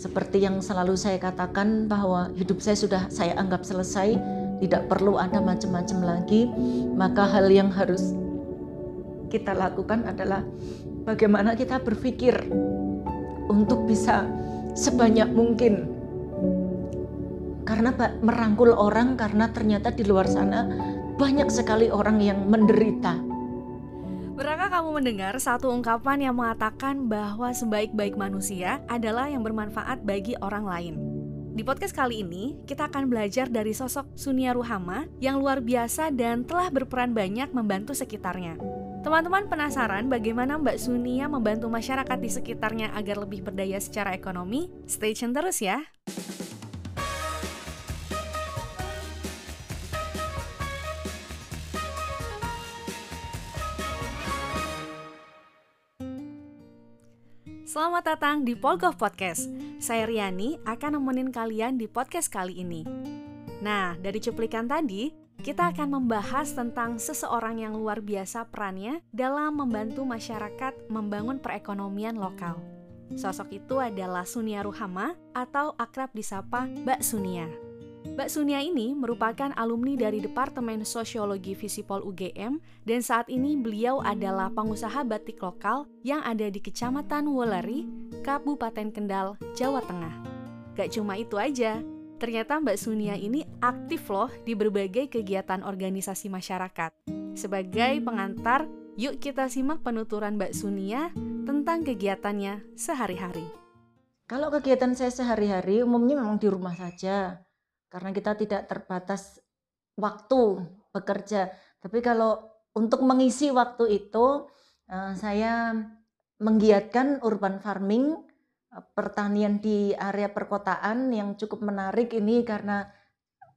seperti yang selalu saya katakan bahwa hidup saya sudah saya anggap selesai, tidak perlu ada macam-macam lagi, maka hal yang harus kita lakukan adalah bagaimana kita berpikir untuk bisa sebanyak mungkin. Karena merangkul orang karena ternyata di luar sana banyak sekali orang yang menderita kamu mendengar satu ungkapan yang mengatakan bahwa sebaik-baik manusia adalah yang bermanfaat bagi orang lain? Di podcast kali ini, kita akan belajar dari sosok Sunia Ruhama yang luar biasa dan telah berperan banyak membantu sekitarnya. Teman-teman penasaran bagaimana Mbak Sunia membantu masyarakat di sekitarnya agar lebih berdaya secara ekonomi? Stay tune terus ya! Selamat datang di Polgov Podcast. Saya Riani akan nemenin kalian di podcast kali ini. Nah, dari cuplikan tadi, kita akan membahas tentang seseorang yang luar biasa perannya dalam membantu masyarakat membangun perekonomian lokal. Sosok itu adalah Sunia Ruhama atau akrab disapa Mbak Sunia. Mbak Sunia ini merupakan alumni dari Departemen Sosiologi Visipol UGM dan saat ini beliau adalah pengusaha batik lokal yang ada di Kecamatan Wolari, Kabupaten Kendal, Jawa Tengah. Gak cuma itu aja, ternyata Mbak Sunia ini aktif loh di berbagai kegiatan organisasi masyarakat. Sebagai pengantar, yuk kita simak penuturan Mbak Sunia tentang kegiatannya sehari-hari. Kalau kegiatan saya sehari-hari umumnya memang di rumah saja karena kita tidak terbatas waktu bekerja. Tapi kalau untuk mengisi waktu itu eh, saya menggiatkan urban farming, eh, pertanian di area perkotaan yang cukup menarik ini karena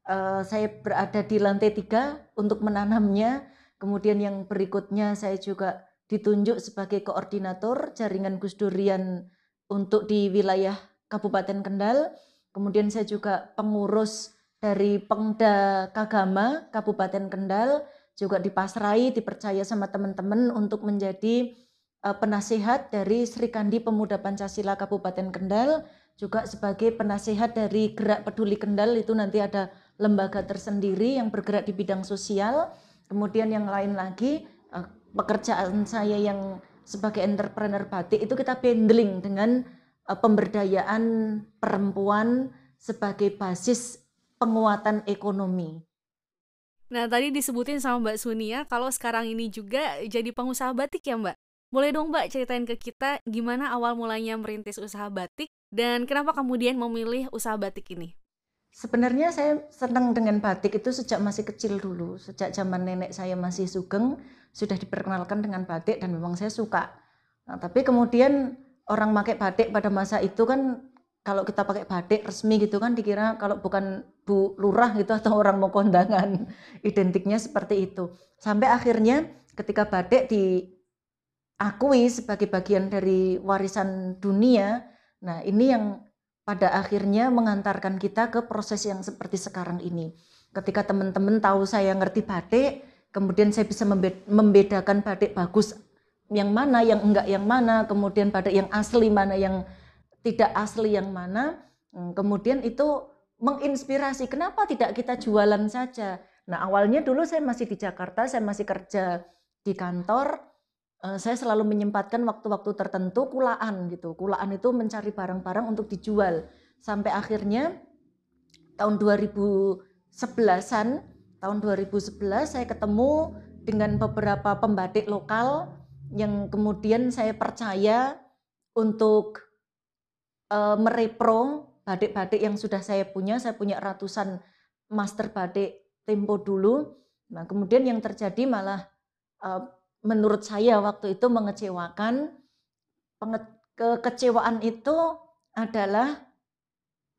eh, saya berada di lantai tiga untuk menanamnya. Kemudian yang berikutnya saya juga ditunjuk sebagai koordinator jaringan Gus Durian untuk di wilayah Kabupaten Kendal Kemudian saya juga pengurus dari Pengda Kagama Kabupaten Kendal juga dipasrai dipercaya sama teman-teman untuk menjadi uh, penasihat dari Sri Kandi Pemuda Pancasila Kabupaten Kendal juga sebagai penasihat dari Gerak Peduli Kendal itu nanti ada lembaga tersendiri yang bergerak di bidang sosial. Kemudian yang lain lagi uh, pekerjaan saya yang sebagai entrepreneur batik itu kita bundling dengan pemberdayaan perempuan sebagai basis penguatan ekonomi. Nah, tadi disebutin sama Mbak Sunia kalau sekarang ini juga jadi pengusaha batik ya, Mbak. Boleh dong Mbak ceritain ke kita gimana awal mulanya merintis usaha batik dan kenapa kemudian memilih usaha batik ini? Sebenarnya saya senang dengan batik itu sejak masih kecil dulu, sejak zaman nenek saya masih sugeng sudah diperkenalkan dengan batik dan memang saya suka. Nah, tapi kemudian orang pakai batik pada masa itu kan kalau kita pakai batik resmi gitu kan dikira kalau bukan Bu Lurah gitu atau orang mau kondangan identiknya seperti itu. Sampai akhirnya ketika batik diakui sebagai bagian dari warisan dunia nah ini yang pada akhirnya mengantarkan kita ke proses yang seperti sekarang ini. Ketika teman-teman tahu saya ngerti batik kemudian saya bisa membedakan batik bagus yang mana, yang enggak yang mana, kemudian pada yang asli mana, yang tidak asli yang mana. Hmm, kemudian itu menginspirasi, kenapa tidak kita jualan saja? Nah awalnya dulu saya masih di Jakarta, saya masih kerja di kantor, eh, saya selalu menyempatkan waktu-waktu tertentu kulaan gitu. Kulaan itu mencari barang-barang untuk dijual. Sampai akhirnya tahun 2011-an, tahun 2011 saya ketemu dengan beberapa pembatik lokal yang kemudian saya percaya untuk uh, merepro batik-batik yang sudah saya punya. Saya punya ratusan master batik tempo dulu. Nah, kemudian yang terjadi malah uh, menurut saya waktu itu mengecewakan. Kekecewaan itu adalah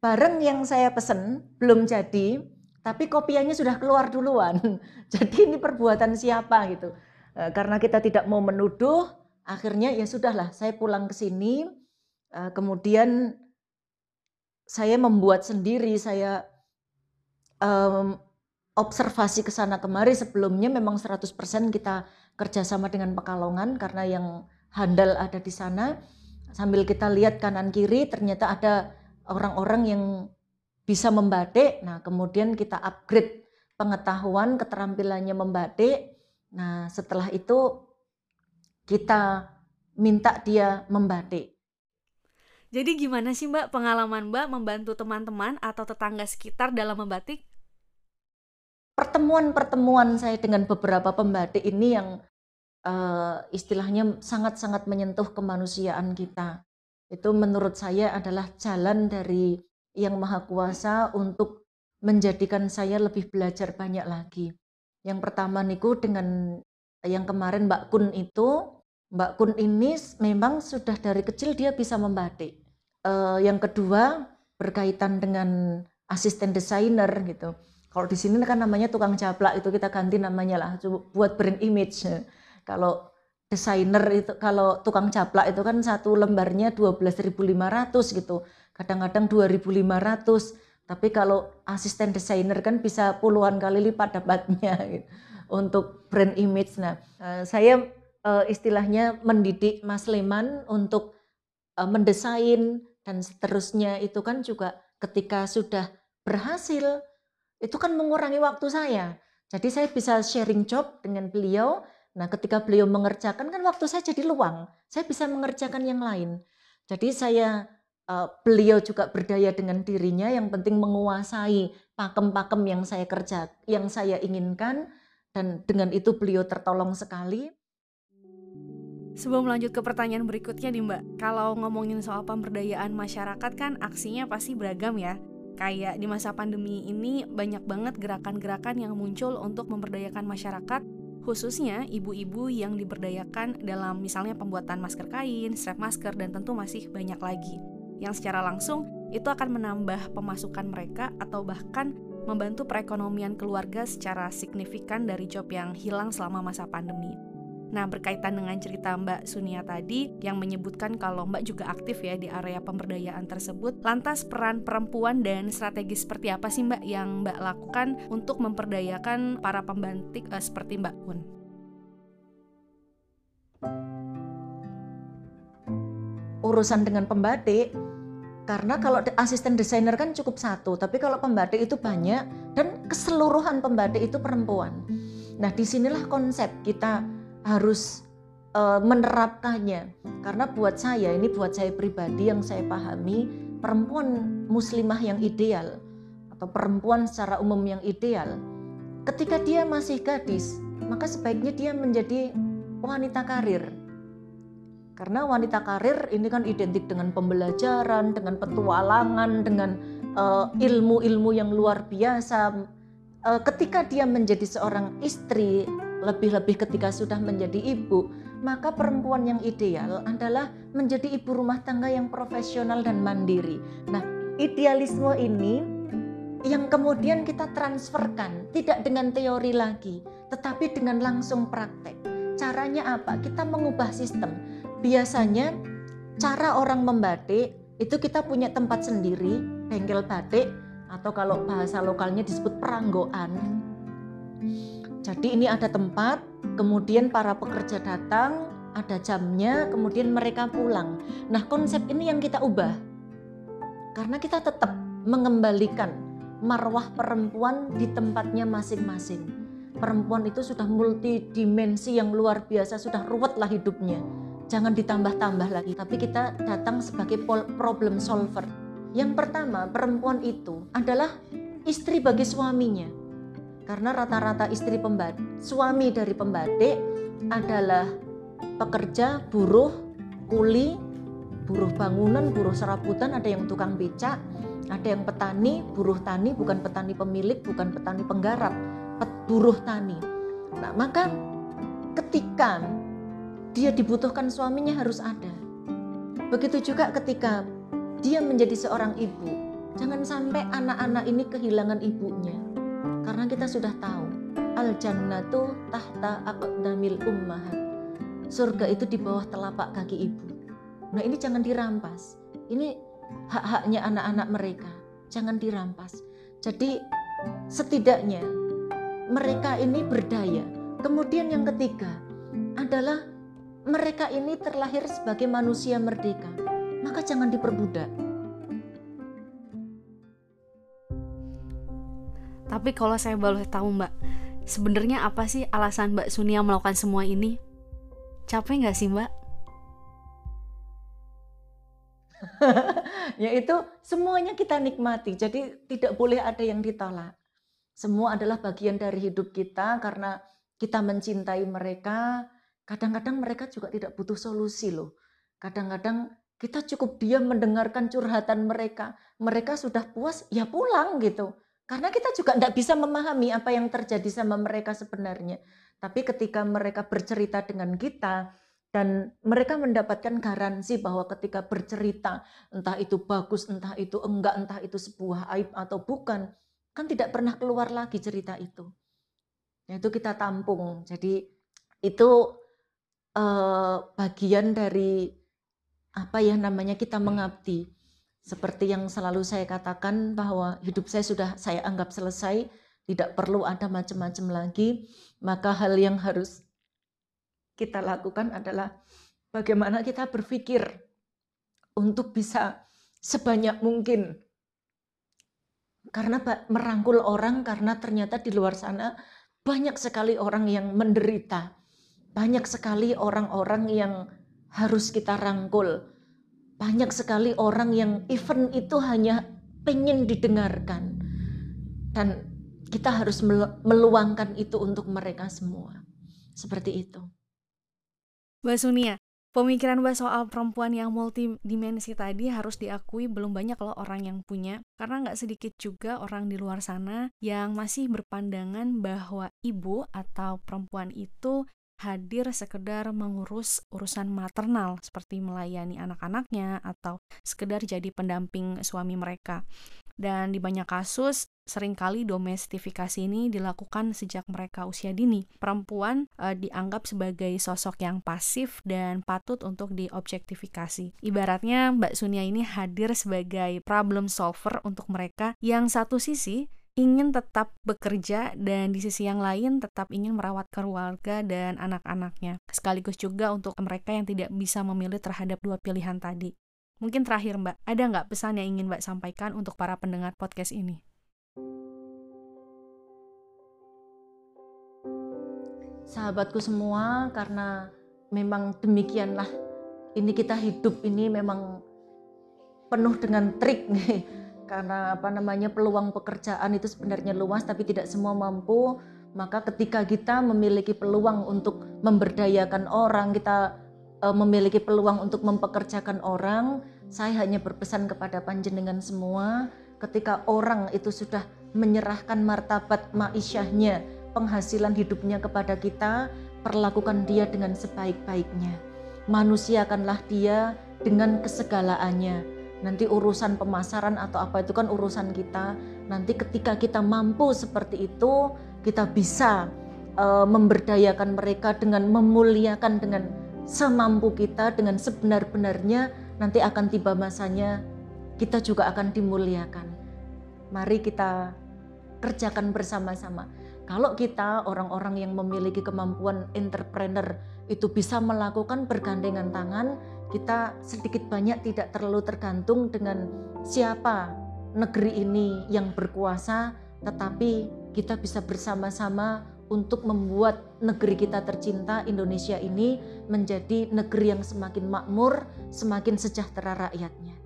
barang yang saya pesen belum jadi, tapi kopiannya sudah keluar duluan. Jadi ini perbuatan siapa gitu. Eh, karena kita tidak mau menuduh, akhirnya ya sudahlah, saya pulang ke sini, eh, kemudian saya membuat sendiri, saya um, observasi ke sana kemari sebelumnya memang 100% kita kerjasama dengan Pekalongan karena yang handal ada di sana. Sambil kita lihat kanan kiri ternyata ada orang-orang yang bisa membatik. Nah, kemudian kita upgrade pengetahuan, keterampilannya membatik. Nah, setelah itu kita minta dia membatik. Jadi gimana sih Mbak pengalaman Mbak membantu teman-teman atau tetangga sekitar dalam membatik? Pertemuan-pertemuan saya dengan beberapa pembatik ini yang uh, istilahnya sangat-sangat menyentuh kemanusiaan kita. Itu menurut saya adalah jalan dari yang Maha Kuasa untuk menjadikan saya lebih belajar banyak lagi. Yang pertama niku dengan yang kemarin Mbak Kun itu, Mbak Kun ini memang sudah dari kecil dia bisa membatik. Uh, yang kedua berkaitan dengan asisten desainer gitu. Kalau di sini kan namanya tukang caplak itu kita ganti namanya lah buat brand image. Kalau desainer itu kalau tukang caplak itu kan satu lembarnya 12.500 gitu. Kadang-kadang 2.500. Tapi kalau asisten desainer kan bisa puluhan kali lipat dapatnya gitu, untuk brand image. Nah, eh, saya eh, istilahnya mendidik Mas Leman untuk mendesain dan seterusnya itu kan juga ketika sudah berhasil itu kan mengurangi waktu saya. Jadi saya bisa sharing job dengan beliau. Nah, ketika beliau mengerjakan kan waktu saya jadi luang. Saya bisa mengerjakan yang lain. Jadi saya uh, beliau juga berdaya dengan dirinya yang penting menguasai pakem-pakem yang saya kerja, yang saya inginkan dan dengan itu beliau tertolong sekali. Sebelum lanjut ke pertanyaan berikutnya nih Mbak, kalau ngomongin soal pemberdayaan masyarakat kan aksinya pasti beragam ya. Kayak di masa pandemi ini banyak banget gerakan-gerakan yang muncul untuk memberdayakan masyarakat, khususnya ibu-ibu yang diberdayakan dalam misalnya pembuatan masker kain, strap masker, dan tentu masih banyak lagi. Yang secara langsung itu akan menambah pemasukan mereka atau bahkan membantu perekonomian keluarga secara signifikan dari job yang hilang selama masa pandemi. Nah, berkaitan dengan cerita Mbak Sunia tadi yang menyebutkan kalau Mbak juga aktif ya di area pemberdayaan tersebut, lantas peran perempuan dan strategi seperti apa sih Mbak yang Mbak lakukan untuk memperdayakan para pembantik uh, seperti Mbak Kun? Urusan dengan pembatik karena kalau asisten desainer kan cukup satu, tapi kalau pembatik itu banyak dan keseluruhan pembatik itu perempuan. Nah, di sinilah konsep kita harus uh, menerapkannya karena buat saya ini buat saya pribadi yang saya pahami perempuan muslimah yang ideal atau perempuan secara umum yang ideal ketika dia masih gadis maka sebaiknya dia menjadi wanita karir karena wanita karir ini kan identik dengan pembelajaran dengan petualangan dengan uh, ilmu-ilmu yang luar biasa uh, ketika dia menjadi seorang istri lebih-lebih ketika sudah menjadi ibu, maka perempuan yang ideal adalah menjadi ibu rumah tangga yang profesional dan mandiri. Nah, idealisme ini yang kemudian kita transferkan tidak dengan teori lagi, tetapi dengan langsung praktek. Caranya apa? Kita mengubah sistem. Biasanya cara orang membatik itu kita punya tempat sendiri, bengkel batik atau kalau bahasa lokalnya disebut peranggoan jadi ini ada tempat, kemudian para pekerja datang, ada jamnya, kemudian mereka pulang. Nah konsep ini yang kita ubah. Karena kita tetap mengembalikan marwah perempuan di tempatnya masing-masing. Perempuan itu sudah multidimensi yang luar biasa, sudah ruwet lah hidupnya. Jangan ditambah-tambah lagi, tapi kita datang sebagai problem solver. Yang pertama, perempuan itu adalah istri bagi suaminya karena rata-rata istri pembatik, suami dari pembatik adalah pekerja, buruh, kuli, buruh bangunan, buruh serabutan, ada yang tukang becak, ada yang petani, buruh tani, bukan petani pemilik, bukan petani penggarap, buruh tani. Nah, maka ketika dia dibutuhkan suaminya harus ada. Begitu juga ketika dia menjadi seorang ibu, jangan sampai anak-anak ini kehilangan ibunya karena kita sudah tahu al jannatu tahta aqdamil ummahat. Surga itu di bawah telapak kaki ibu. Nah, ini jangan dirampas. Ini hak-haknya anak-anak mereka. Jangan dirampas. Jadi setidaknya mereka ini berdaya. Kemudian yang ketiga adalah mereka ini terlahir sebagai manusia merdeka, maka jangan diperbudak. Tapi kalau saya boleh tahu Mbak, sebenarnya apa sih alasan Mbak Sunia melakukan semua ini? Capek nggak sih Mbak? Yaitu semuanya kita nikmati, jadi tidak boleh ada yang ditolak. Semua adalah bagian dari hidup kita karena kita mencintai mereka, Kadang-kadang mereka juga tidak butuh solusi loh. Kadang-kadang kita cukup diam mendengarkan curhatan mereka. Mereka sudah puas, ya pulang gitu. Karena kita juga tidak bisa memahami apa yang terjadi sama mereka sebenarnya. Tapi ketika mereka bercerita dengan kita, dan mereka mendapatkan garansi bahwa ketika bercerita entah itu bagus entah itu enggak entah itu sebuah aib atau bukan kan tidak pernah keluar lagi cerita itu itu kita tampung jadi itu eh, bagian dari apa ya namanya kita mengabdi. Seperti yang selalu saya katakan bahwa hidup saya sudah saya anggap selesai tidak perlu ada macam-macam lagi maka hal yang harus kita lakukan adalah bagaimana kita berpikir untuk bisa sebanyak mungkin. Karena merangkul orang karena ternyata di luar sana banyak sekali orang yang menderita banyak sekali orang-orang yang harus kita rangkul. Banyak sekali orang yang event itu hanya pengen didengarkan. Dan kita harus meluangkan itu untuk mereka semua. Seperti itu. Mbak Sunia, pemikiran Mbak soal perempuan yang multidimensi tadi harus diakui belum banyak loh orang yang punya. Karena nggak sedikit juga orang di luar sana yang masih berpandangan bahwa ibu atau perempuan itu hadir sekedar mengurus urusan maternal seperti melayani anak-anaknya atau sekedar jadi pendamping suami mereka. Dan di banyak kasus, sering kali domestifikasi ini dilakukan sejak mereka usia dini. Perempuan e, dianggap sebagai sosok yang pasif dan patut untuk diobjektifikasi. Ibaratnya Mbak Sunia ini hadir sebagai problem solver untuk mereka yang satu sisi ingin tetap bekerja dan di sisi yang lain tetap ingin merawat keluarga dan anak-anaknya. Sekaligus juga untuk mereka yang tidak bisa memilih terhadap dua pilihan tadi. Mungkin terakhir Mbak, ada nggak pesan yang ingin Mbak sampaikan untuk para pendengar podcast ini? Sahabatku semua, karena memang demikianlah ini kita hidup ini memang penuh dengan trik nih. Karena apa namanya peluang pekerjaan itu sebenarnya luas tapi tidak semua mampu. Maka ketika kita memiliki peluang untuk memberdayakan orang, kita uh, memiliki peluang untuk mempekerjakan orang, saya hanya berpesan kepada panjenengan semua, ketika orang itu sudah menyerahkan martabat maisyahnya, penghasilan hidupnya kepada kita, perlakukan dia dengan sebaik-baiknya. Manusiakanlah dia dengan kesegalaannya. Nanti urusan pemasaran atau apa itu kan urusan kita. Nanti ketika kita mampu seperti itu, kita bisa uh, memberdayakan mereka dengan memuliakan dengan semampu kita dengan sebenar-benarnya nanti akan tiba masanya kita juga akan dimuliakan. Mari kita kerjakan bersama-sama. Kalau kita orang-orang yang memiliki kemampuan entrepreneur itu bisa melakukan bergandengan tangan, kita sedikit banyak tidak terlalu tergantung dengan siapa negeri ini yang berkuasa, tetapi kita bisa bersama-sama untuk membuat negeri kita tercinta Indonesia ini menjadi negeri yang semakin makmur, semakin sejahtera rakyatnya.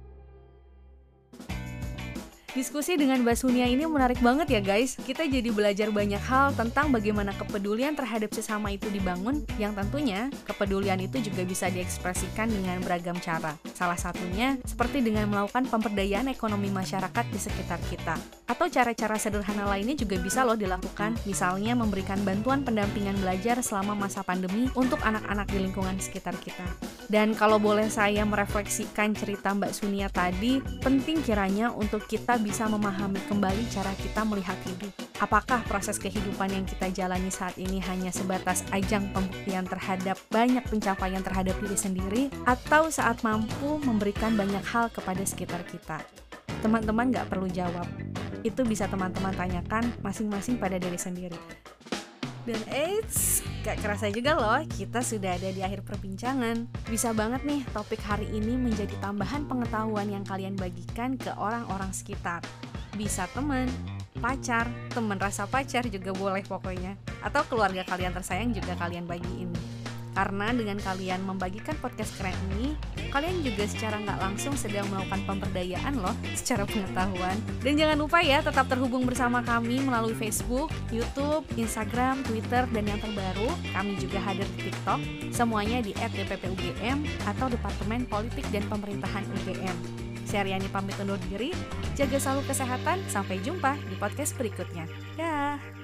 Diskusi dengan Mbak Sunia ini menarik banget ya guys. Kita jadi belajar banyak hal tentang bagaimana kepedulian terhadap sesama itu dibangun, yang tentunya kepedulian itu juga bisa diekspresikan dengan beragam cara. Salah satunya seperti dengan melakukan pemberdayaan ekonomi masyarakat di sekitar kita. Atau cara-cara sederhana lainnya juga bisa loh dilakukan, misalnya memberikan bantuan pendampingan belajar selama masa pandemi untuk anak-anak di lingkungan sekitar kita. Dan kalau boleh saya merefleksikan cerita Mbak Sunia tadi, penting kiranya untuk kita bisa memahami kembali cara kita melihat hidup. Apakah proses kehidupan yang kita jalani saat ini hanya sebatas ajang pembuktian terhadap banyak pencapaian terhadap diri sendiri, atau saat mampu memberikan banyak hal kepada sekitar kita? Teman-teman gak perlu jawab. Itu bisa teman-teman tanyakan masing-masing pada diri sendiri. Dan eits, gak kerasa juga loh, kita sudah ada di akhir perbincangan. Bisa banget nih topik hari ini menjadi tambahan pengetahuan yang kalian bagikan ke orang-orang sekitar. Bisa teman, pacar, teman rasa pacar juga boleh pokoknya. Atau keluarga kalian tersayang juga kalian bagiin. Karena dengan kalian membagikan podcast keren ini, kalian juga secara nggak langsung sedang melakukan pemberdayaan loh secara pengetahuan. Dan jangan lupa ya tetap terhubung bersama kami melalui Facebook, YouTube, Instagram, Twitter, dan yang terbaru, kami juga hadir di TikTok, semuanya di @dppugm atau Departemen Politik dan Pemerintahan UGM. Saya Riani pamit undur diri, jaga selalu kesehatan, sampai jumpa di podcast berikutnya. Dah.